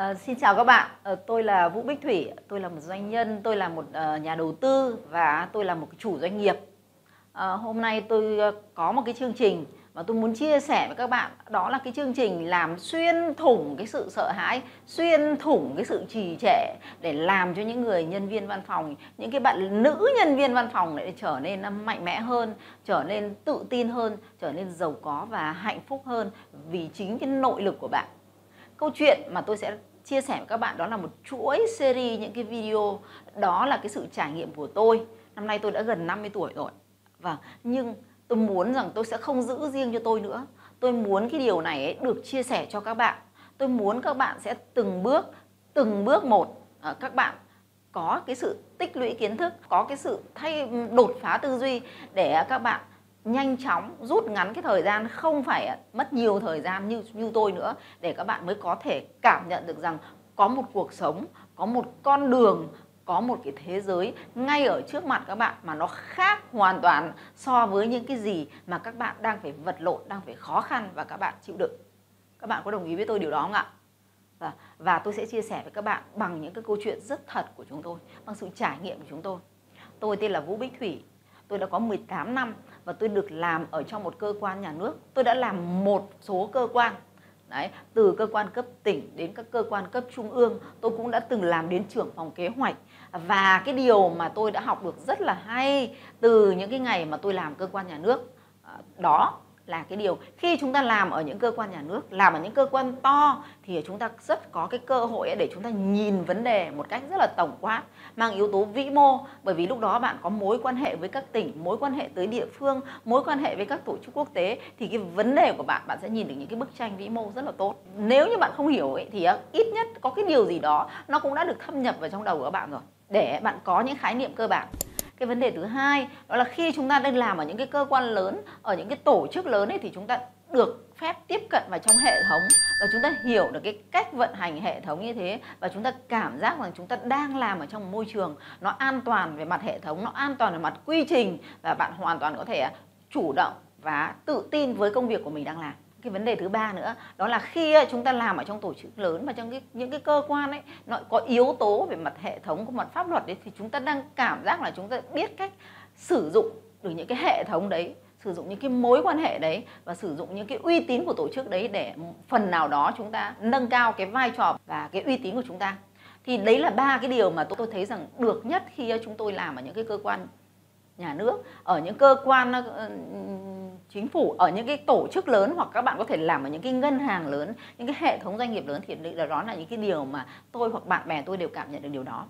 À, xin chào các bạn, à, tôi là Vũ Bích Thủy, tôi là một doanh nhân, tôi là một uh, nhà đầu tư và tôi là một chủ doanh nghiệp. À, hôm nay tôi có một cái chương trình mà tôi muốn chia sẻ với các bạn. Đó là cái chương trình làm xuyên thủng cái sự sợ hãi, xuyên thủng cái sự trì trệ để làm cho những người nhân viên văn phòng, những cái bạn nữ nhân viên văn phòng lại trở nên mạnh mẽ hơn, trở nên tự tin hơn, trở nên giàu có và hạnh phúc hơn vì chính cái nội lực của bạn. Câu chuyện mà tôi sẽ chia sẻ với các bạn đó là một chuỗi series, những cái video. Đó là cái sự trải nghiệm của tôi. Năm nay tôi đã gần 50 tuổi rồi. Và nhưng tôi muốn rằng tôi sẽ không giữ riêng cho tôi nữa. Tôi muốn cái điều này ấy được chia sẻ cho các bạn. Tôi muốn các bạn sẽ từng bước từng bước một à, các bạn có cái sự tích lũy kiến thức, có cái sự thay, đột phá tư duy để các bạn nhanh chóng rút ngắn cái thời gian không phải mất nhiều thời gian như như tôi nữa để các bạn mới có thể cảm nhận được rằng có một cuộc sống có một con đường có một cái thế giới ngay ở trước mặt các bạn mà nó khác hoàn toàn so với những cái gì mà các bạn đang phải vật lộn đang phải khó khăn và các bạn chịu đựng. Các bạn có đồng ý với tôi điều đó không ạ? Và, và tôi sẽ chia sẻ với các bạn bằng những cái câu chuyện rất thật của chúng tôi bằng sự trải nghiệm của chúng tôi. Tôi tên là Vũ Bích Thủy tôi đã có 18 năm và tôi được làm ở trong một cơ quan nhà nước. Tôi đã làm một số cơ quan. Đấy, từ cơ quan cấp tỉnh đến các cơ quan cấp trung ương tôi cũng đã từng làm đến trưởng phòng kế hoạch. Và cái điều mà tôi đã học được rất là hay từ những cái ngày mà tôi làm cơ quan nhà nước à, đó là cái điều khi chúng ta làm ở những cơ quan nhà nước làm ở những cơ quan to thì chúng ta rất có cái cơ hội để chúng ta nhìn vấn đề một cách rất là tổng quát mang yếu tố vĩ mô. Bởi vì lúc đó bạn có mối quan hệ với các tỉnh mối quan hệ tới địa phương mối quan hệ với các tổ chức quốc tế thì cái vấn đề của bạn bạn sẽ nhìn được những cái bức tranh vĩ mô rất là tốt. Nếu như bạn không hiểu ấy, thì à, ít nhất có cái điều gì đó nó cũng đã được thâm nhập vào trong đầu của bạn rồi để bạn có những khái niệm cơ bản cái vấn đề thứ hai đó là khi chúng ta đang làm ở những cái cơ quan lớn, ở những cái tổ chức lớn ấy, thì chúng ta được phép tiếp cận vào trong hệ thống và chúng ta hiểu được cái cách vận hành hệ thống như thế và chúng ta cảm giác rằng chúng ta đang làm ở trong một môi trường nó an toàn về mặt hệ thống, nó an toàn về mặt quy trình và bạn hoàn toàn có thể à, chủ động và tự tin với công việc của mình đang làm cái vấn đề thứ ba nữa đó là khi ờ, chúng ta làm ở trong tổ chức lớn và trong cái, những cái cơ quan ấy nó có yếu tố về mặt hệ thống của mặt pháp luật đấy thì chúng ta đang cảm giác là chúng ta biết cách sử dụng được những cái hệ thống đấy sử dụng những cái mối quan hệ đấy và sử dụng những cái uy tín của tổ chức đấy để phần nào đó chúng ta nâng cao cái vai trò và cái uy tín của chúng ta. Thì đấy là ba cái điều mà tôi thấy rằng được nhất khi ờ, chúng tôi làm ở những cái cơ quan nhà nước, ở những cơ quan ờ, chính phủ, ở những cái tổ chức lớn hoặc các bạn có thể làm ở những cái ngân hàng lớn, những cái hệ thống doanh nghiệp lớn thì đó là những cái điều mà tôi hoặc bạn bè tôi đều cảm nhận được điều đó.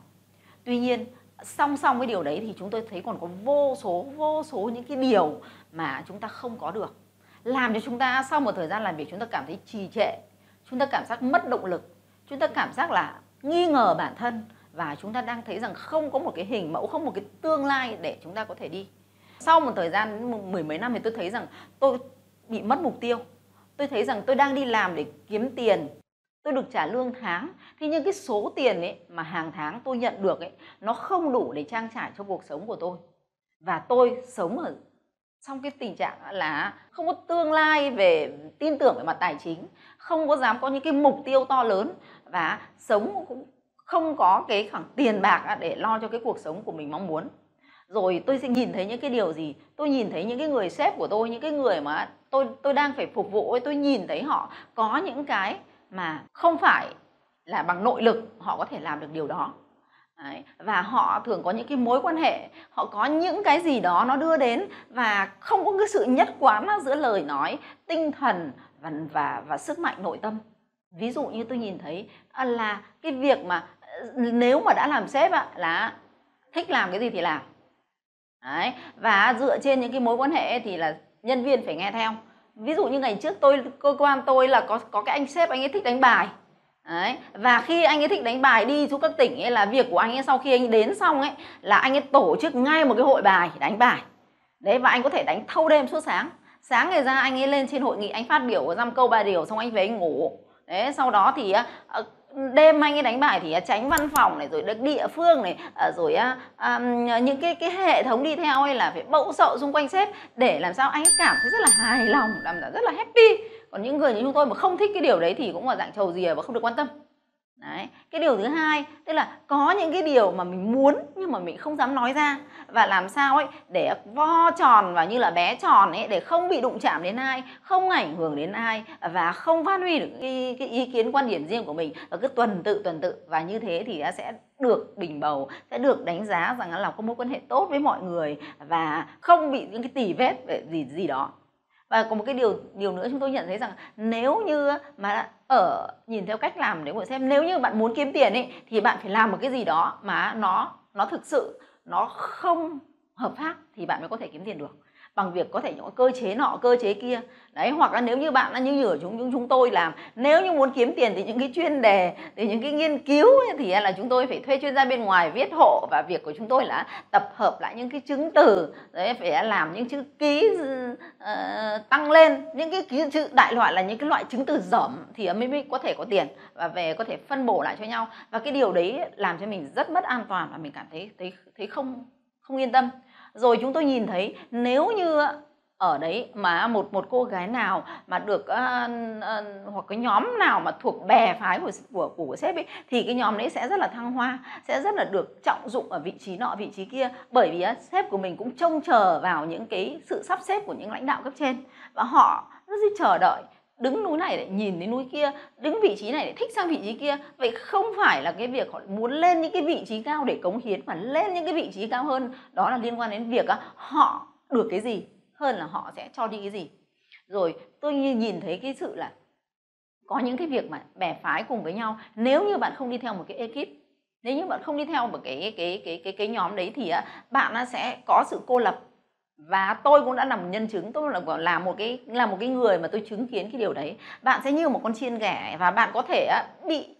Tuy nhiên, song song với điều đấy thì chúng tôi thấy còn có vô số vô số những cái điều mà chúng ta không có được. Làm cho chúng ta sau một thời gian làm việc, chúng ta cảm thấy trì trệ, chúng ta cảm giác mất động lực, chúng ta cảm giác là nghi ngờ bản thân và chúng ta đang thấy rằng không có một cái hình mẫu không một cái tương lai để chúng ta có thể đi. Sau một thời gian mười mấy năm thì tôi thấy rằng tôi bị mất mục tiêu. Tôi thấy rằng tôi đang đi làm để kiếm tiền. Tôi được trả lương tháng. Thế nhưng cái số tiền ấy mà hàng tháng tôi nhận được ấy, nó không đủ để trang trải cho cuộc sống của tôi. Và tôi sống ở trong cái tình trạng là không có tương lai về tin tưởng về mặt tài chính, không có dám có những cái mục tiêu to lớn. Và sống cũng không có cái khoản tiền bạc để lo cho cái cuộc sống của mình mong muốn. Rồi tôi sẽ nhìn thấy những cái điều gì? Tôi nhìn thấy những cái người sếp của tôi, những cái người mà tôi tôi đang phải phục vụ tôi nhìn thấy họ có những cái mà không phải là bằng nội lực, họ có thể làm được điều đó. Đấy. và họ thường có những cái mối quan hệ, họ có những cái gì đó nó đưa đến và không có cái sự nhất quán giữa lời nói, tinh thần và và và sức mạnh nội tâm. Ví dụ như tôi nhìn thấy à, là cái việc mà nếu mà đã làm sếp là thích làm cái gì thì làm Đấy. và dựa trên những cái mối quan hệ thì là nhân viên phải nghe theo ví dụ như ngày trước tôi, cơ quan tôi là có có cái anh sếp, anh ấy thích đánh bài Đấy. và khi anh ấy thích đánh bài đi xuống các tỉnh ấy, là việc của anh ấy sau khi anh đến xong ấy, là anh ấy tổ chức ngay một cái hội bài đánh bài đấy, và anh có thể đánh thâu đêm suốt sáng sáng ngày ra anh ấy lên trên hội nghị, anh phát biểu dăm câu ba điều, xong anh về anh ngủ đấy, sau đó thì ờ, đêm anh ấy đánh bài thì à, tránh văn phòng này rồi địa phương này à, rồi à, à những cái cái hệ thống đi theo ấy là phải bậu sậu xung quanh sếp để làm sao anh ấy cảm thấy rất là hài lòng làm rất là happy. Còn những người như chúng tôi mà không thích cái điều đấy thì cũng là dạng trầu rìa và không được quan tâm. Đấy. Cái điều thứ hai tức là có những cái điều mà mình muốn nhưng mà mình không dám nói ra và làm sao ấy để vo tròn và như là bé tròn ấy để không bị đụng chạm đến ai, không ảnh hưởng đến ai và không phát huy được cái, cái ý kiến quan điểm riêng của mình và cứ tuần tự tuần tự và như thế thì sẽ được bình bầu sẽ được đánh giá rằng là có mối quan hệ tốt với mọi người và không bị những cái tỉ vết gì gì đó và có một cái điều điều nữa chúng tôi nhận thấy rằng nếu như mà ở, nhìn theo cách làm nếu mà xem, nếu như bạn muốn kiếm tiền ấy thì bạn phải làm một cái gì đó mà nó nó thực sự, nó không hợp pháp thì bạn mới có thể kiếm tiền được bằng việc có thể những cơ chế nọ cơ chế kia. Đấy hoặc là nếu như bạn là như ở chúng chúng chúng tôi làm nếu như muốn kiếm tiền thì những cái chuyên đề thì những cái nghiên cứu ấy, thì là chúng tôi phải thuê chuyên gia bên ngoài viết hộ và việc của chúng tôi là tập hợp lại những cái chứng từ đấy phải làm những chữ ký uh, tăng lên. Những cái ký chữ đại loại là những cái loại chứng từ dởm thì mới, mới có thể có tiền và về có thể phân bổ lại cho nhau. Và cái điều đấy làm cho mình rất mất an toàn và mình cảm thấy thấy thấy không không yên tâm rồi chúng tôi nhìn thấy nếu như ở đấy mà một một cô gái nào mà được uh, uh, hoặc cái nhóm nào mà thuộc bè phái của của của sếp ấy thì cái nhóm đấy sẽ rất là thăng hoa sẽ rất là được trọng dụng ở vị trí nọ vị trí kia. Bởi vì uh, sếp của mình cũng trông chờ vào những cái sự sắp xếp của những lãnh đạo cấp trên và họ rất chờ đợi đứng núi này để nhìn đến núi kia, đứng vị trí này để thích sang vị trí kia. Vậy không phải là cái việc họ muốn lên những cái vị trí cao để cống hiến, mà lên những cái vị trí cao hơn. Đó là liên quan đến việc họ được cái gì hơn là họ sẽ cho đi cái gì. Rồi tôi nhìn thấy cái sự là có những cái việc mà bè phái cùng với nhau. Nếu như bạn không đi theo một cái ekip, nếu như bạn không đi theo một cái cái cái cái cái nhóm đấy thì bạn sẽ có sự cô lập và tôi cũng đã làm nhân chứng, tôi là là một cái, là một cái người mà tôi chứng kiến cái điều đấy. Bạn sẽ như một con chiên ghẻ và bạn có thể bị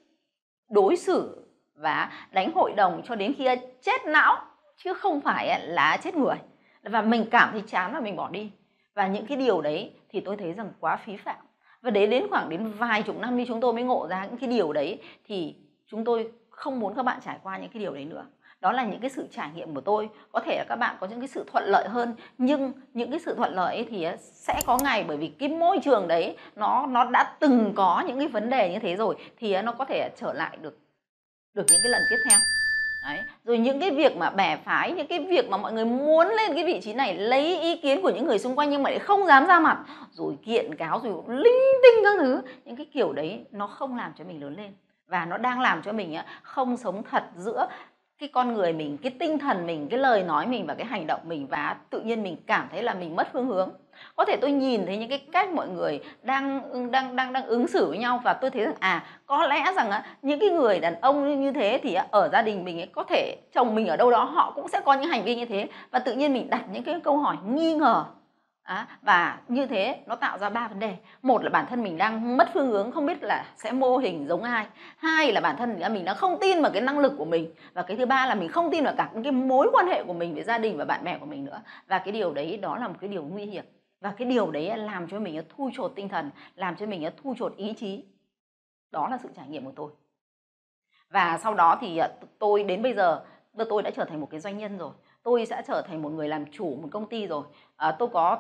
đối xử và đánh hội đồng cho đến khi chết não, chứ không phải là chết người. Và mình cảm thấy chán và mình bỏ đi. Và những cái điều đấy thì tôi thấy rằng quá phí phạm. Và đến đến khoảng đến vài chục năm đi, chúng tôi mới ngộ ra những cái điều đấy, thì chúng tôi không muốn các bạn trải qua những cái điều đấy nữa đó là những cái sự trải nghiệm của tôi. Có thể là các bạn có những cái sự thuận lợi hơn nhưng những cái sự thuận lợi ấy thì à, sẽ có ngày bởi vì cái môi trường đấy nó nó đã từng có những cái vấn đề như thế rồi thì à, nó có thể trở lại được được những cái lần tiếp theo. Đấy. Rồi những cái việc mà bè phái, những cái việc mà mọi người muốn lên cái vị trí này lấy ý kiến của những người xung quanh nhưng mà lại không dám ra mặt rồi kiện cáo rồi linh tinh các thứ những cái kiểu đấy nó không làm cho mình lớn lên. Và nó đang làm cho mình à, không sống thật giữa cái con người mình, cái tinh thần mình, cái lời nói mình và cái hành động mình và tự nhiên mình cảm thấy là mình mất phương hướng. Có thể tôi nhìn thấy những cái cách mọi người đang đang đang đang ứng xử với nhau và tôi thấy rằng à có lẽ rằng những cái người đàn ông như thế thì ở gia đình mình ấy, có thể chồng mình ở đâu đó họ cũng sẽ có những hành vi như thế. Và tự nhiên mình đặt những cái câu hỏi nghi ngờ. À, và như thế nó tạo ra ba vấn đề. Một là bản thân mình đang mất phương hướng không biết là sẽ mô hình giống ai. Hai là bản thân mình đã không tin vào cái năng lực của mình. Và cái thứ ba là mình không tin vào cả những cái mối quan hệ của mình với gia đình và bạn bè của mình nữa. Và cái điều đấy đó là một cái điều nguy hiểm. Và cái điều đấy làm cho mình thu chột tinh thần làm cho mình thu chột ý chí. Đó là sự trải nghiệm của tôi. Và sau đó thì à, tôi đến bây giờ tôi đã trở thành một cái doanh nhân rồi tôi sẽ trở thành một người làm chủ một công ty rồi. À, tôi có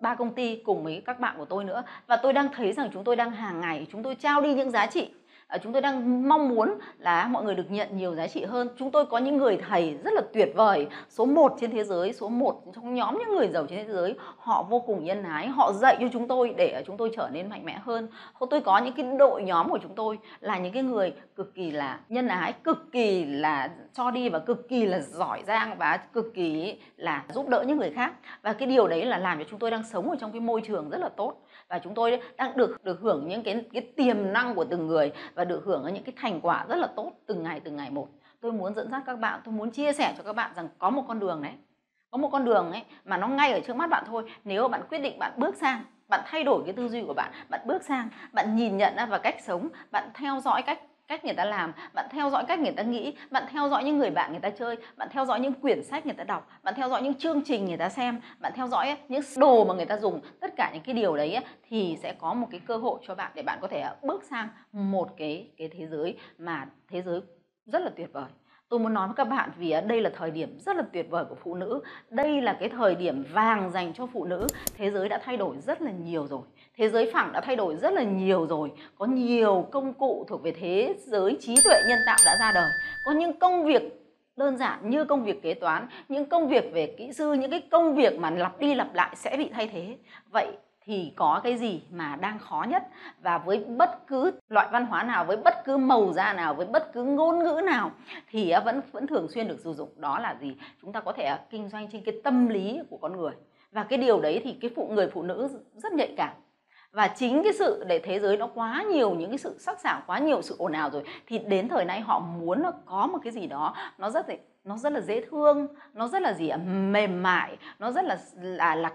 ba công ty cùng với các bạn của tôi nữa. Và tôi đang thấy rằng chúng tôi đang hàng ngày chúng tôi trao đi những giá trị. Ờ, chúng tôi đang mong muốn là mọi người được nhận nhiều giá trị hơn. Chúng tôi có những người thầy rất là tuyệt vời. Số 1 trên thế giới, số 1 trong nhóm những người giàu trên thế giới, họ vô cùng nhân ái. Họ dạy cho chúng tôi để chúng tôi trở nên mạnh mẽ hơn. Tôi có những cái đội nhóm của chúng tôi là những cái người cực kỳ là nhân ái, cực kỳ là cho đi và cực kỳ là giỏi giang và cực kỳ là giúp đỡ những người khác. Và cái điều đấy là làm cho chúng tôi đang sống ở trong cái môi trường rất là tốt. Và chúng tôi đang được được hưởng những cái cái tiềm năng của từng người và được hưởng những cái thành quả rất là tốt từng ngày từng ngày một. Tôi muốn dẫn dắt các bạn, tôi muốn chia sẻ cho các bạn rằng có một con đường đấy. Có một con đường ấy mà nó ngay ở trước mắt bạn thôi. Nếu bạn quyết định bạn bước sang, bạn thay đổi cái tư duy của bạn bạn bước sang, bạn nhìn nhận và cách sống, bạn theo dõi cách cách người ta làm, bạn theo dõi cách người ta nghĩ, bạn theo dõi những người bạn người ta chơi, bạn theo dõi những quyển sách người ta đọc, bạn theo dõi những chương trình người ta xem, bạn theo dõi những đồ mà người ta dùng, tất cả những cái điều đấy thì sẽ có một cái cơ hội cho bạn để bạn có thể bước sang một cái cái thế giới mà thế giới rất là tuyệt vời tôi muốn nói với các bạn vì à, đây là thời điểm rất là tuyệt vời của phụ nữ. Đây là cái thời điểm vàng dành cho phụ nữ. Thế giới đã thay đổi rất là nhiều rồi. Thế giới phẳng đã thay đổi rất là nhiều rồi. Có nhiều công cụ thuộc về thế giới trí tuệ nhân tạo đã ra đời. Có những công việc đơn giản như công việc kế toán, những công việc về kỹ sư, những cái công việc mà lặp đi lặp lại sẽ bị thay thế. Vậy thì có cái gì mà đang khó nhất? Và với bất cứ loại văn hóa nào, với bất cứ màu da nào, với bất cứ ngôn ngữ nào thì vẫn vẫn thường xuyên được sử dụng. Đó là gì? Chúng ta có thể kinh doanh trên cái tâm lý của con người. Và cái điều đấy thì cái phụ, người phụ nữ rất nhạy cảm. Và chính cái sự để thế giới nó quá nhiều, những cái sự sắc sảo, quá nhiều sự ồn ào rồi, thì đến thời nay họ muốn nó có một cái gì đó, nó rất là, nó rất là dễ thương, nó rất là gì mềm mại, nó rất là là là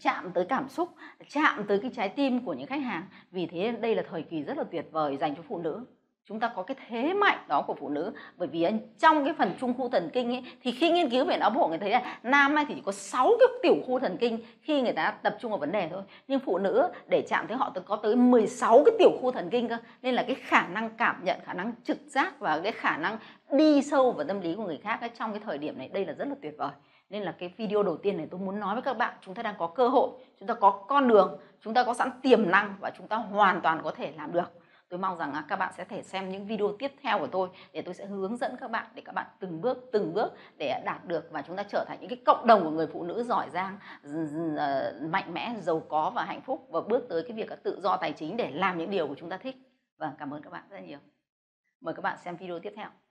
chạm tới cảm xúc chạm tới cái trái tim của những khách hàng. Vì thế đây là thời kỳ rất là tuyệt vời dành cho phụ nữ. Chúng ta có cái thế mạnh đó của phụ nữ. Bởi vì trong cái phần trung khu thần kinh ấy, thì khi nghiên cứu về não bộ người thấy là nam thì chỉ có 6 cái tiểu khu thần kinh khi người ta tập trung vào vấn đề thôi. Nhưng phụ nữ để chạm tới họ có tới 16 cái tiểu khu thần kinh cơ. Nên là cái khả năng cảm nhận khả năng trực giác và cái khả năng đi sâu vào tâm lý của người khác ấy, trong cái thời điểm này đây là rất là tuyệt vời nên là cái video đầu tiên này tôi muốn nói với các bạn, chúng ta đang có cơ hội, chúng ta có con đường, chúng ta có sẵn tiềm năng và chúng ta hoàn toàn có thể làm được. Tôi mong rằng các bạn sẽ thể xem những video tiếp theo của tôi để tôi sẽ hướng dẫn các bạn, để các bạn từng bước từng bước để đạt được và chúng ta trở thành những cái cộng đồng của người phụ nữ giỏi giang ờ, mạnh mẽ, giàu có và hạnh phúc và bước tới cái việc tự do tài chính để làm những điều của chúng ta thích. Và cảm ơn các bạn rất nhiều. Mời các bạn xem video tiếp theo.